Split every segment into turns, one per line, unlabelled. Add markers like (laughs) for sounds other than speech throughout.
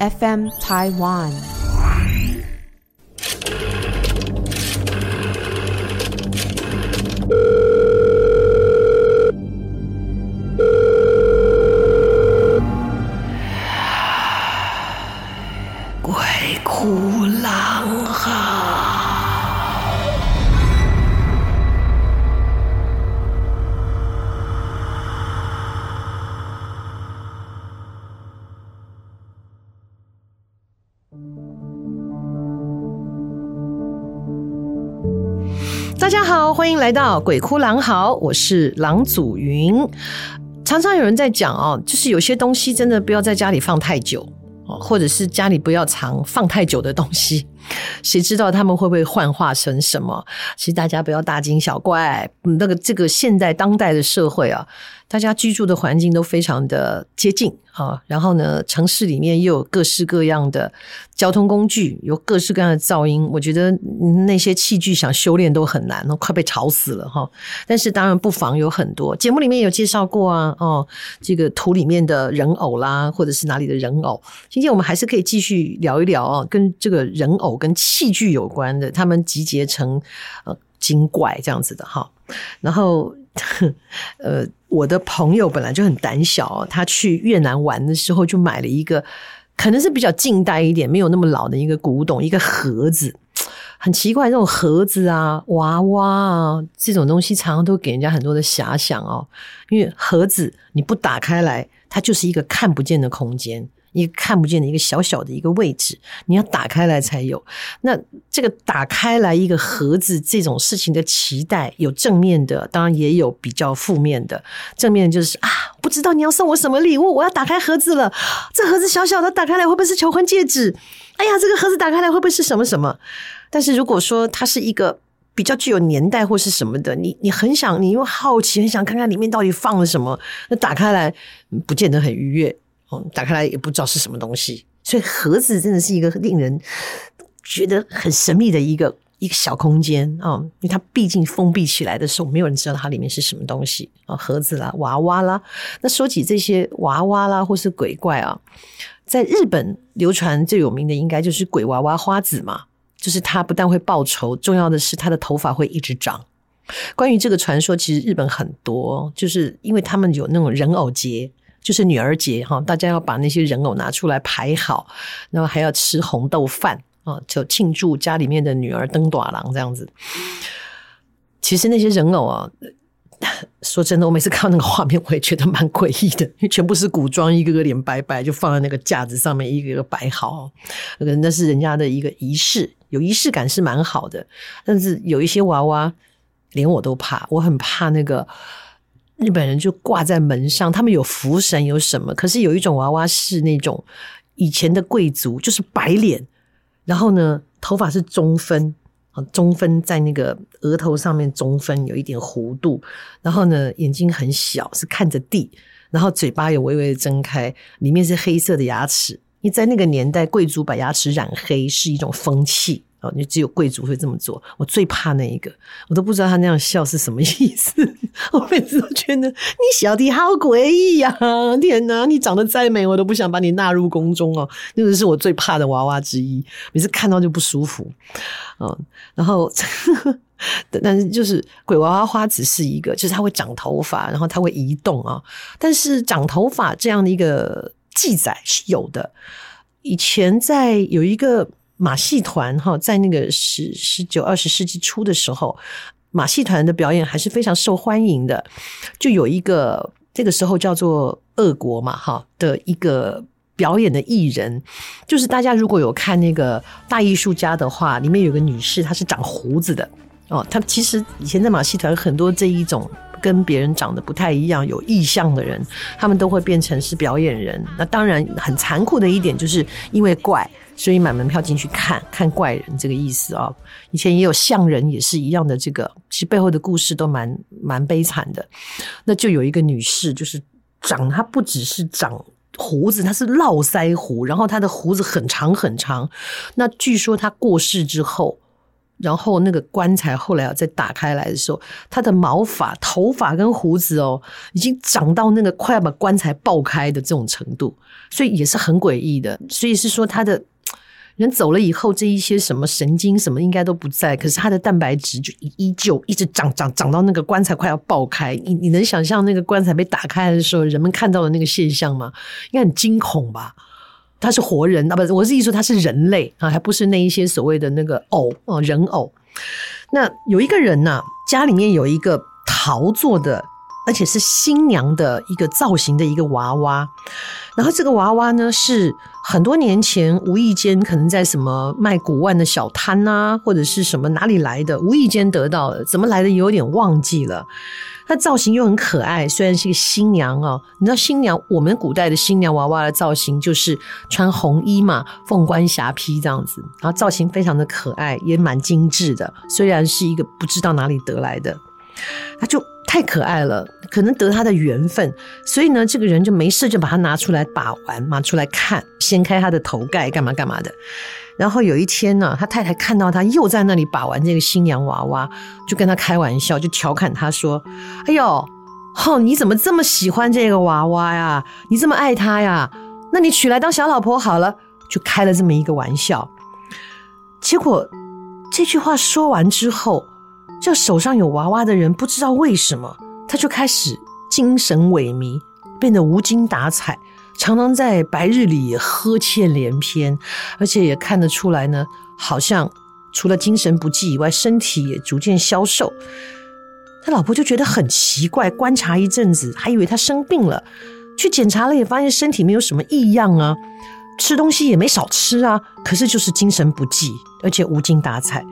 FM Taiwan。
欢迎来到鬼哭狼嚎，我是狼祖云。常常有人在讲哦，就是有些东西真的不要在家里放太久，或者是家里不要藏放太久的东西，(laughs) 谁知道他们会不会幻化成什么？其实大家不要大惊小怪。那个这个现代当代的社会啊。大家居住的环境都非常的接近啊，然后呢，城市里面又有各式各样的交通工具，有各式各样的噪音。我觉得那些器具想修炼都很难，快被吵死了哈。但是当然不妨有很多节目里面有介绍过啊，哦，这个土里面的人偶啦，或者是哪里的人偶。今天我们还是可以继续聊一聊啊，跟这个人偶跟器具有关的，他们集结成呃精怪这样子的哈。然后 (laughs) 呃。我的朋友本来就很胆小，他去越南玩的时候就买了一个，可能是比较近代一点，没有那么老的一个古董，一个盒子，(tsk) 很奇怪，这种盒子啊、娃娃啊这种东西，常常都给人家很多的遐想哦。因为盒子你不打开来，它就是一个看不见的空间。一个看不见的一个小小的一个位置，你要打开来才有。那这个打开来一个盒子这种事情的期待，有正面的，当然也有比较负面的。正面就是啊，不知道你要送我什么礼物，我要打开盒子了。这盒子小小的，打开来会不会是求婚戒指？哎呀，这个盒子打开来会不会是什么什么？但是如果说它是一个比较具有年代或是什么的，你你很想，你又好奇，很想看看里面到底放了什么，那打开来不见得很愉悦。打开来也不知道是什么东西，所以盒子真的是一个令人觉得很神秘的一个一个小空间啊，因为它毕竟封闭起来的时候，没有人知道它里面是什么东西啊，盒子啦、娃娃啦。那说起这些娃娃啦，或是鬼怪啊，在日本流传最有名的应该就是鬼娃娃花子嘛，就是它不但会报仇，重要的是它的头发会一直长。关于这个传说，其实日本很多，就是因为他们有那种人偶节。就是女儿节哈，大家要把那些人偶拿出来排好，然后还要吃红豆饭啊，就庆祝家里面的女儿登大郎这样子。其实那些人偶啊，(laughs) 说真的，我每次看到那个画面，我也觉得蛮诡异的，因为全部是古装，一个个脸白白，就放在那个架子上面，一个一个摆好。那那是人家的一个仪式，有仪式感是蛮好的。但是有一些娃娃，连我都怕，我很怕那个。日本人就挂在门上，他们有福神有什么？可是有一种娃娃是那种以前的贵族，就是白脸，然后呢，头发是中分啊，中分在那个额头上面中分，有一点弧度，然后呢，眼睛很小，是看着地，然后嘴巴有微微的睁开，里面是黑色的牙齿，因为在那个年代，贵族把牙齿染黑是一种风气。你只有贵族会这么做，我最怕那一个，我都不知道他那样笑是什么意思。(laughs) 我每次都觉得你小弟好诡异呀！天哪，你长得再美，我都不想把你纳入宫中哦。那个是我最怕的娃娃之一，每次看到就不舒服。嗯，然后，(laughs) 但是就是鬼娃娃花子是一个，就是它会长头发，然后它会移动啊。但是长头发这样的一个记载是有的，以前在有一个。马戏团哈，在那个十十九二十世纪初的时候，马戏团的表演还是非常受欢迎的。就有一个这个时候叫做恶国嘛哈的一个表演的艺人，就是大家如果有看那个大艺术家的话，里面有个女士，她是长胡子的哦。她其实以前在马戏团很多这一种。跟别人长得不太一样、有异象的人，他们都会变成是表演人。那当然很残酷的一点，就是因为怪，所以买门票进去看看怪人这个意思啊、哦。以前也有像人，也是一样的。这个其实背后的故事都蛮蛮悲惨的。那就有一个女士，就是长，她不只是长胡子，她是络腮胡，然后她的胡子很长很长。那据说她过世之后。然后那个棺材后来再打开来的时候，他的毛发、头发跟胡子哦，已经长到那个快要把棺材爆开的这种程度，所以也是很诡异的。所以是说他的。人走了以后，这一些什么神经什么应该都不在，可是他的蛋白质就依旧一直长长长到那个棺材快要爆开。你你能想象那个棺材被打开的时候，人们看到的那个现象吗？应该很惊恐吧？他是活人啊，不是，我是意思说他是人类啊，还不是那一些所谓的那个偶哦，人偶。那有一个人呐，家里面有一个陶做的。而且是新娘的一个造型的一个娃娃，然后这个娃娃呢，是很多年前无意间可能在什么卖古玩的小摊啊，或者是什么哪里来的，无意间得到的，怎么来的有点忘记了。它造型又很可爱，虽然是一个新娘哦，你知道新娘，我们古代的新娘娃娃的造型就是穿红衣嘛，凤冠霞帔这样子，然后造型非常的可爱，也蛮精致的，虽然是一个不知道哪里得来的，它就。太可爱了，可能得她的缘分，所以呢，这个人就没事就把它拿出来把玩，拿出来看，掀开她的头盖，干嘛干嘛的。然后有一天呢，他太太看到他又在那里把玩这个新娘娃娃，就跟他开玩笑，就调侃他说：“哎呦，哦，你怎么这么喜欢这个娃娃呀？你这么爱他呀？那你娶来当小老婆好了。”就开了这么一个玩笑。结果这句话说完之后。这手上有娃娃的人不知道为什么，他就开始精神萎靡，变得无精打采，常常在白日里呵欠连篇，而且也看得出来呢，好像除了精神不济以外，身体也逐渐消瘦。他老婆就觉得很奇怪，观察一阵子，还以为他生病了，去检查了也发现身体没有什么异样啊，吃东西也没少吃啊，可是就是精神不济，而且无精打采。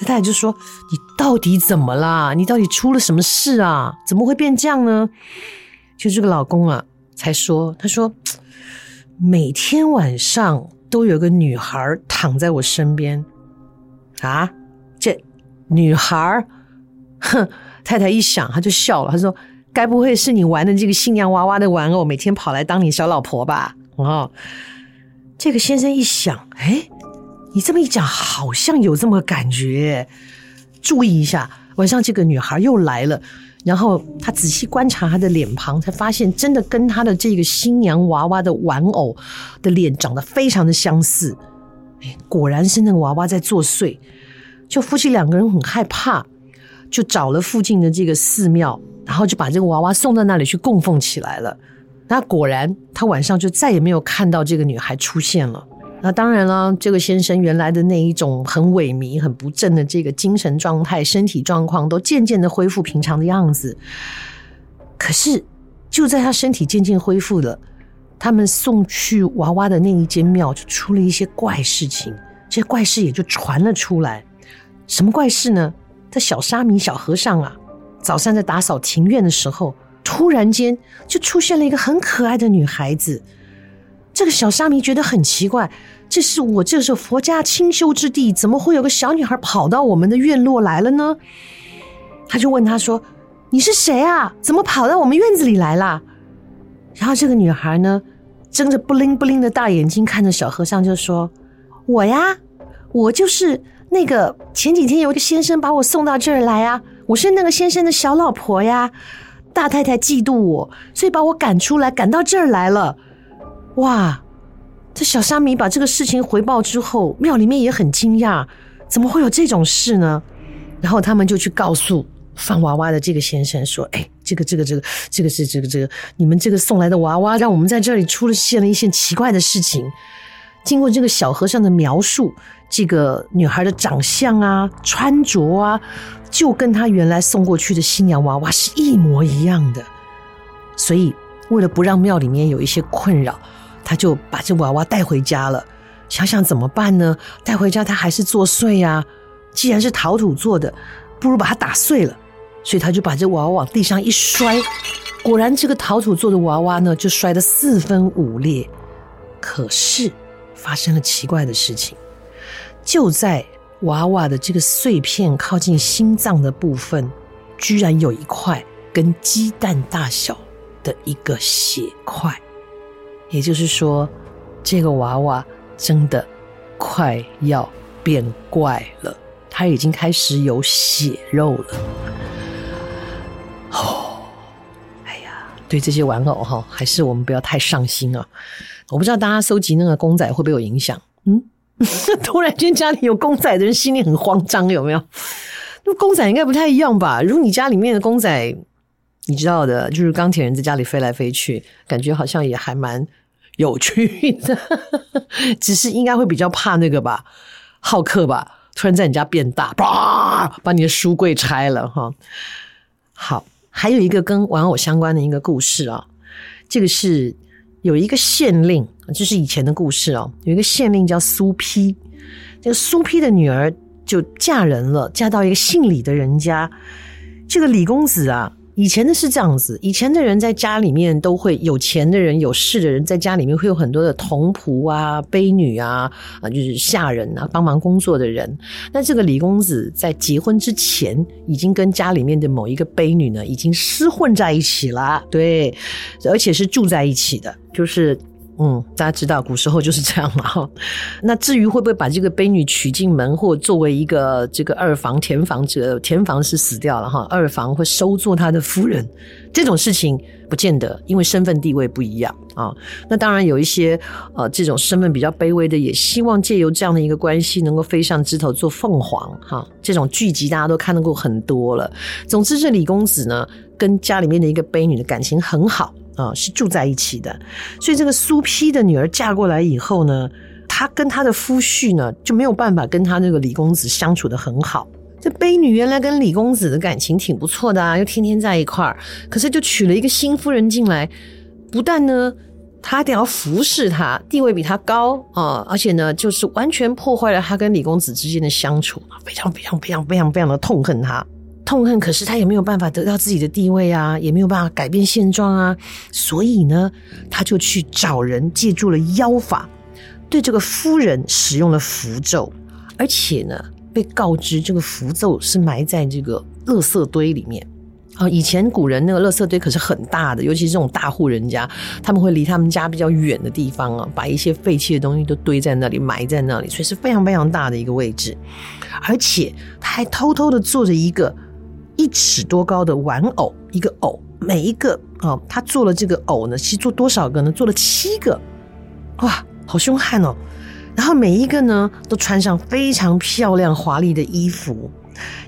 他太太就说：“你到底怎么啦？你到底出了什么事啊？怎么会变这样呢？”就这个老公啊，才说：“他说每天晚上都有个女孩躺在我身边啊，这女孩，哼！”太太一想，他就笑了，他说：“该不会是你玩的这个新娘娃娃的玩偶，每天跑来当你小老婆吧？”哦，这个先生一想，哎。你这么一讲，好像有这么个感觉。注意一下，晚上这个女孩又来了，然后他仔细观察她的脸庞，才发现真的跟她的这个新娘娃娃的玩偶的脸长得非常的相似。哎，果然是那个娃娃在作祟。就夫妻两个人很害怕，就找了附近的这个寺庙，然后就把这个娃娃送到那里去供奉起来了。那果然，他晚上就再也没有看到这个女孩出现了。那当然了，这个先生原来的那一种很萎靡、很不振的这个精神状态、身体状况，都渐渐的恢复平常的样子。可是，就在他身体渐渐恢复了，他们送去娃娃的那一间庙，就出了一些怪事情。这些怪事也就传了出来。什么怪事呢？这小沙弥小和尚啊，早上在打扫庭院的时候，突然间就出现了一个很可爱的女孩子。这个小沙弥觉得很奇怪，这是我这是佛家清修之地，怎么会有个小女孩跑到我们的院落来了呢？他就问他说：“你是谁啊？怎么跑到我们院子里来了？”然后这个女孩呢，睁着布灵布灵的大眼睛看着小和尚，就说：“我呀，我就是那个前几天有一个先生把我送到这儿来啊，我是那个先生的小老婆呀。大太太嫉妒我，所以把我赶出来，赶到这儿来了。”哇！这小沙弥把这个事情回报之后，庙里面也很惊讶，怎么会有这种事呢？然后他们就去告诉放娃娃的这个先生说：“哎，这个、这个、这个、这个是这个、这个，你们这个送来的娃娃，让我们在这里出了现了一件奇怪的事情。经过这个小和尚的描述，这个女孩的长相啊、穿着啊，就跟她原来送过去的新娘娃娃是一模一样的。所以，为了不让庙里面有一些困扰。”他就把这娃娃带回家了，想想怎么办呢？带回家他还是作祟呀。既然是陶土做的，不如把它打碎了。所以他就把这娃娃往地上一摔，果然这个陶土做的娃娃呢，就摔得四分五裂。可是发生了奇怪的事情，就在娃娃的这个碎片靠近心脏的部分，居然有一块跟鸡蛋大小的一个血块。也就是说，这个娃娃真的快要变怪了。他已经开始有血肉了。哦，哎呀，对这些玩偶哈，还是我们不要太上心啊。我不知道大家收集那个公仔会不会有影响？嗯，(laughs) 突然间家里有公仔的人心里很慌张，有没有？那公仔应该不太一样吧？如果你家里面的公仔，你知道的，就是钢铁人在家里飞来飞去，感觉好像也还蛮有趣的。(laughs) 只是应该会比较怕那个吧，好客吧，突然在你家变大，叭，把你的书柜拆了哈。好，还有一个跟玩偶相关的一个故事啊，这个是有一个县令，就是以前的故事哦，有一个县令叫苏丕，这个苏丕的女儿。就嫁人了，嫁到一个姓李的人家。这个李公子啊，以前的是这样子，以前的人在家里面都会有钱的人、有势的人在家里面会有很多的童仆啊、婢女啊，啊，就是下人啊，帮忙工作的人。那这个李公子在结婚之前，已经跟家里面的某一个婢女呢，已经厮混在一起了，对，而且是住在一起的，就是。嗯，大家知道古时候就是这样嘛哈。(laughs) 那至于会不会把这个悲女娶进门，或作为一个这个二房田房者，田房是死掉了哈，二房会收做他的夫人，这种事情不见得，因为身份地位不一样啊。那当然有一些呃这种身份比较卑微的，也希望借由这样的一个关系，能够飞上枝头做凤凰哈。这种剧集大家都看得过很多了。总之，这李公子呢，跟家里面的一个悲女的感情很好。啊、是住在一起的，所以这个苏丕的女儿嫁过来以后呢，她跟她的夫婿呢就没有办法跟她那个李公子相处得很好。这悲女原来跟李公子的感情挺不错的啊，又天天在一块儿，可是就娶了一个新夫人进来，不但呢，她得要服侍他，地位比他高啊、而且呢，就是完全破坏了他跟李公子之间的相处，非常非常非常非常非常的痛恨他。痛恨，可是他也没有办法得到自己的地位啊，也没有办法改变现状啊，所以呢，他就去找人借助了妖法，对这个夫人使用了符咒，而且呢，被告知这个符咒是埋在这个垃圾堆里面啊。以前古人那个垃圾堆可是很大的，尤其是这种大户人家，他们会离他们家比较远的地方啊，把一些废弃的东西都堆在那里，埋在那里，所以是非常非常大的一个位置，而且他还偷偷的做着一个。一尺多高的玩偶，一个偶，每一个啊、哦，他做了这个偶呢，其实做多少个呢？做了七个，哇，好凶悍哦！然后每一个呢，都穿上非常漂亮华丽的衣服，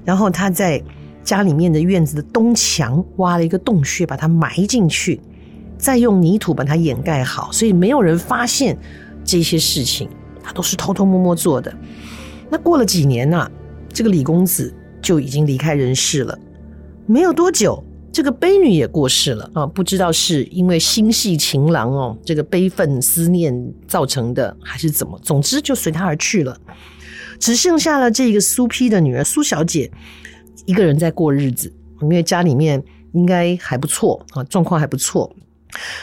然后他在家里面的院子的东墙挖了一个洞穴，把它埋进去，再用泥土把它掩盖好，所以没有人发现这些事情，他都是偷偷摸摸做的。那过了几年呢、这个李公子就已经离开人世了。没有多久，这个悲女也过世了啊！不知道是因为心系情郎哦，这个悲愤思念造成的，还是怎么？总之就随他而去了。只剩下了这个苏丕的女儿苏小姐一个人在过日子，因为家里面应该还不错啊，状况还不错。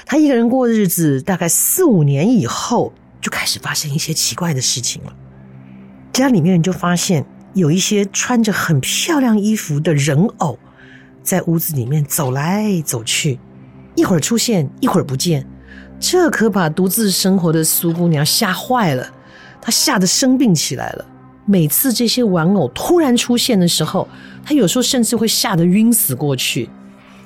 她一个人过日子，大概四五年以后，就开始发生一些奇怪的事情了。家里面人就发现有一些穿着很漂亮衣服的人偶。在屋子里面走来走去，一会儿出现，一会儿不见，这可把独自生活的苏姑娘吓坏了。她吓得生病起来了。每次这些玩偶突然出现的时候，她有时候甚至会吓得晕死过去。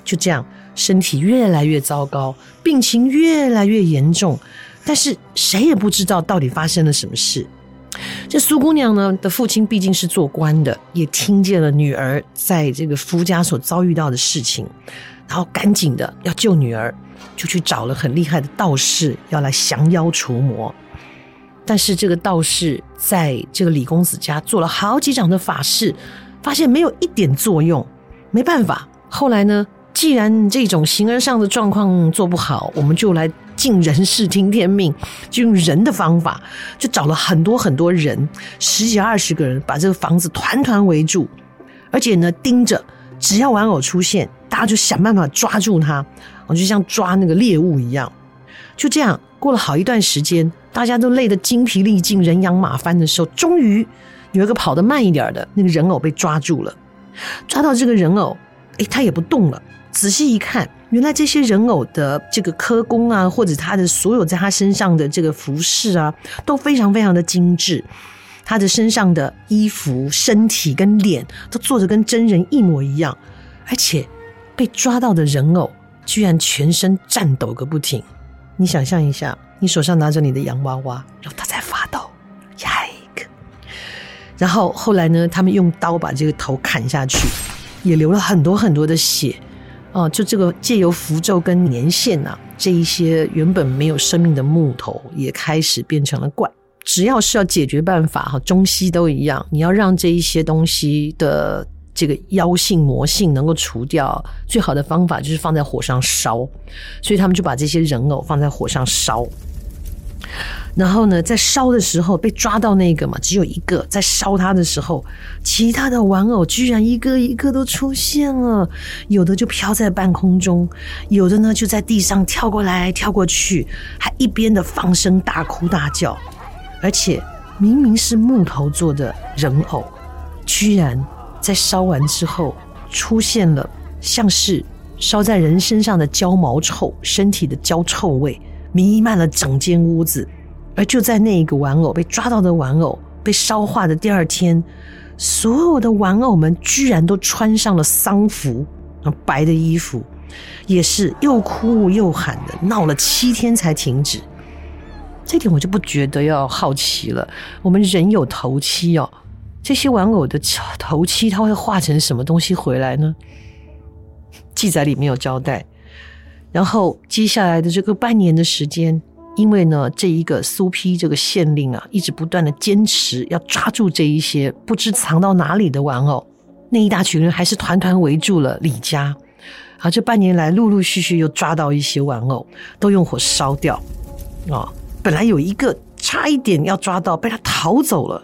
就这样，身体越来越糟糕，病情越来越严重，但是谁也不知道到底发生了什么事。这苏姑娘呢的父亲毕竟是做官的，也听见了女儿在这个夫家所遭遇到的事情，然后赶紧的要救女儿，就去找了很厉害的道士要来降妖除魔。但是这个道士在这个李公子家做了好几场的法事，发现没有一点作用，没办法。后来呢，既然这种形而上的状况做不好，我们就来。尽人事听天命，就用人的方法，就找了很多很多人，十几二十个人，把这个房子团团围住，而且呢盯着，只要玩偶出现，大家就想办法抓住它，就像抓那个猎物一样。就这样过了好一段时间，大家都累得精疲力尽、人仰马翻的时候，终于有一个跑得慢一点的那个人偶被抓住了。抓到这个人偶，诶，他也不动了。仔细一看。原来这些人偶的这个科工啊，或者他的所有在他身上的这个服饰啊，都非常非常的精致。他的身上的衣服、身体跟脸都做的跟真人一模一样，而且被抓到的人偶居然全身颤抖个不停。你想象一下，你手上拿着你的洋娃娃，然后它在发抖，呀一个。然后后来呢，他们用刀把这个头砍下去，也流了很多很多的血。哦，就这个借由符咒跟年限、啊，这一些原本没有生命的木头也开始变成了怪。只要是要解决办法哈，中西都一样，你要让这一些东西的这个妖性魔性能够除掉，最好的方法就是放在火上烧。所以他们就把这些人偶放在火上烧。然后呢，在烧的时候被抓到那个嘛，只有一个。在烧它的时候，其他的玩偶居然一个一个都出现了，有的就飘在半空中，有的呢就在地上跳过来跳过去，还一边的放声大哭大叫。而且明明是木头做的人偶，居然在烧完之后出现了像是烧在人身上的焦毛臭，身体的焦臭味弥漫了整间屋子。而就在那一个玩偶被抓到的玩偶被烧化的第二天，所有的玩偶们居然都穿上了丧服，白的衣服，也是又哭又喊的，闹了七天才停止。这点我就不觉得要好奇了。我们人有头七哦，这些玩偶的头七，它会化成什么东西回来呢？记载里没有交代。然后接下来的这个半年的时间。因为呢，这一个苏丕这个县令啊，一直不断的坚持要抓住这一些不知藏到哪里的玩偶，那一大群人还是团团围住了李家。啊，这半年来陆陆续续又抓到一些玩偶，都用火烧掉。啊，本来有一个差一点要抓到，被他逃走了。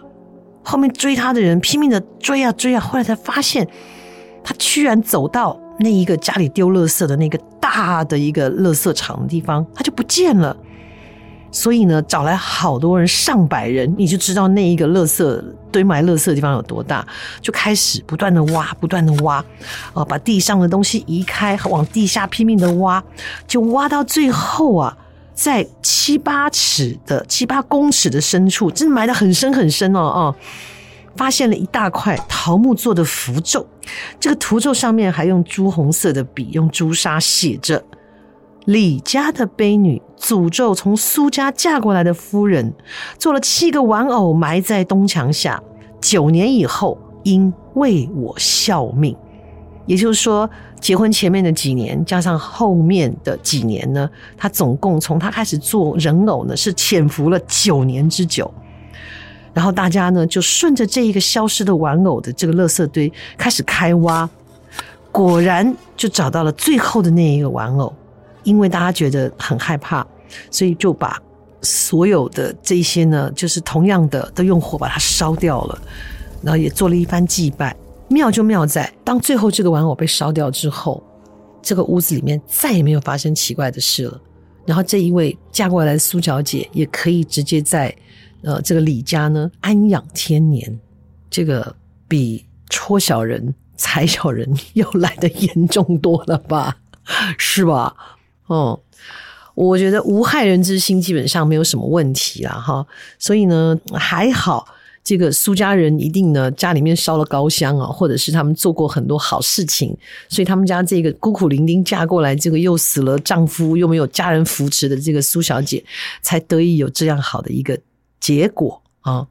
后面追他的人拼命的追啊追啊，后来才发现，他居然走到那一个家里丢垃圾的那个大的一个垃圾场的地方，他就不见了。所以呢，找来好多人，上百人，你就知道那一个垃圾堆埋垃圾的地方有多大，就开始不断的挖，不断的挖，啊，把地上的东西移开，往地下拼命的挖，就挖到最后啊，在七八尺的七八公尺的深处，真的埋得很深很深哦哦，发现了一大块桃木做的符咒，这个符咒上面还用朱红色的笔，用朱砂写着。李家的悲女诅咒从苏家嫁过来的夫人，做了七个玩偶埋在东墙下，九年以后应为我效命。也就是说，结婚前面的几年加上后面的几年呢，他总共从他开始做人偶呢，是潜伏了九年之久。然后大家呢就顺着这一个消失的玩偶的这个垃圾堆开始开挖，果然就找到了最后的那一个玩偶。因为大家觉得很害怕，所以就把所有的这些呢，就是同样的都用火把它烧掉了，然后也做了一番祭拜。妙就妙在，当最后这个玩偶被烧掉之后，这个屋子里面再也没有发生奇怪的事了。然后这一位嫁过来的苏小姐也可以直接在呃这个李家呢安养天年，这个比戳小人、踩小人要来得严重多了吧？是吧？哦，我觉得无害人之心基本上没有什么问题啦，哈，所以呢还好，这个苏家人一定呢家里面烧了高香啊，或者是他们做过很多好事情，所以他们家这个孤苦伶仃嫁过来，这个又死了丈夫又没有家人扶持的这个苏小姐，才得以有这样好的一个结果啊。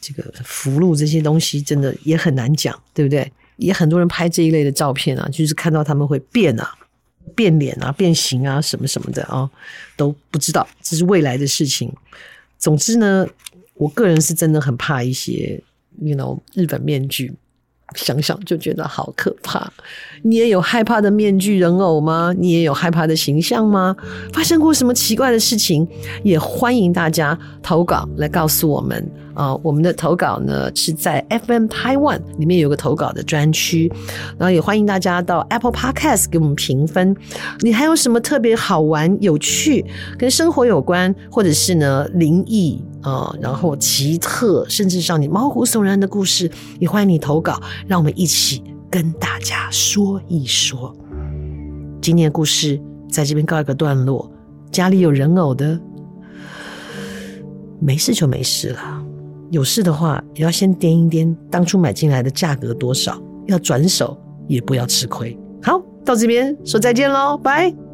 这个福禄这些东西真的也很难讲，对不对？也很多人拍这一类的照片啊，就是看到他们会变啊。变脸啊，变形啊，什么什么的啊、都不知道，这是未来的事情。总之呢，我个人是真的很怕一些，you know，日本面具，想想就觉得好可怕。你也有害怕的面具人偶吗？你也有害怕的形象吗？发生过什么奇怪的事情？也欢迎大家投稿来告诉我们。啊、呃，我们的投稿呢是在 FM Taiwan 里面有个投稿的专区，然后也欢迎大家到 Apple Podcast 给我们评分。你还有什么特别好玩、有趣、跟生活有关，或者是呢灵异啊、然后奇特，甚至让你毛骨悚然的故事，也欢迎你投稿，让我们一起跟大家说一说。今天的故事在这边告一个段落，家里有人偶的，没事就没事了。有事的话也要先掂一掂当初买进来的价格多少，要转手也不要吃亏。好，到这边说再见喽，拜。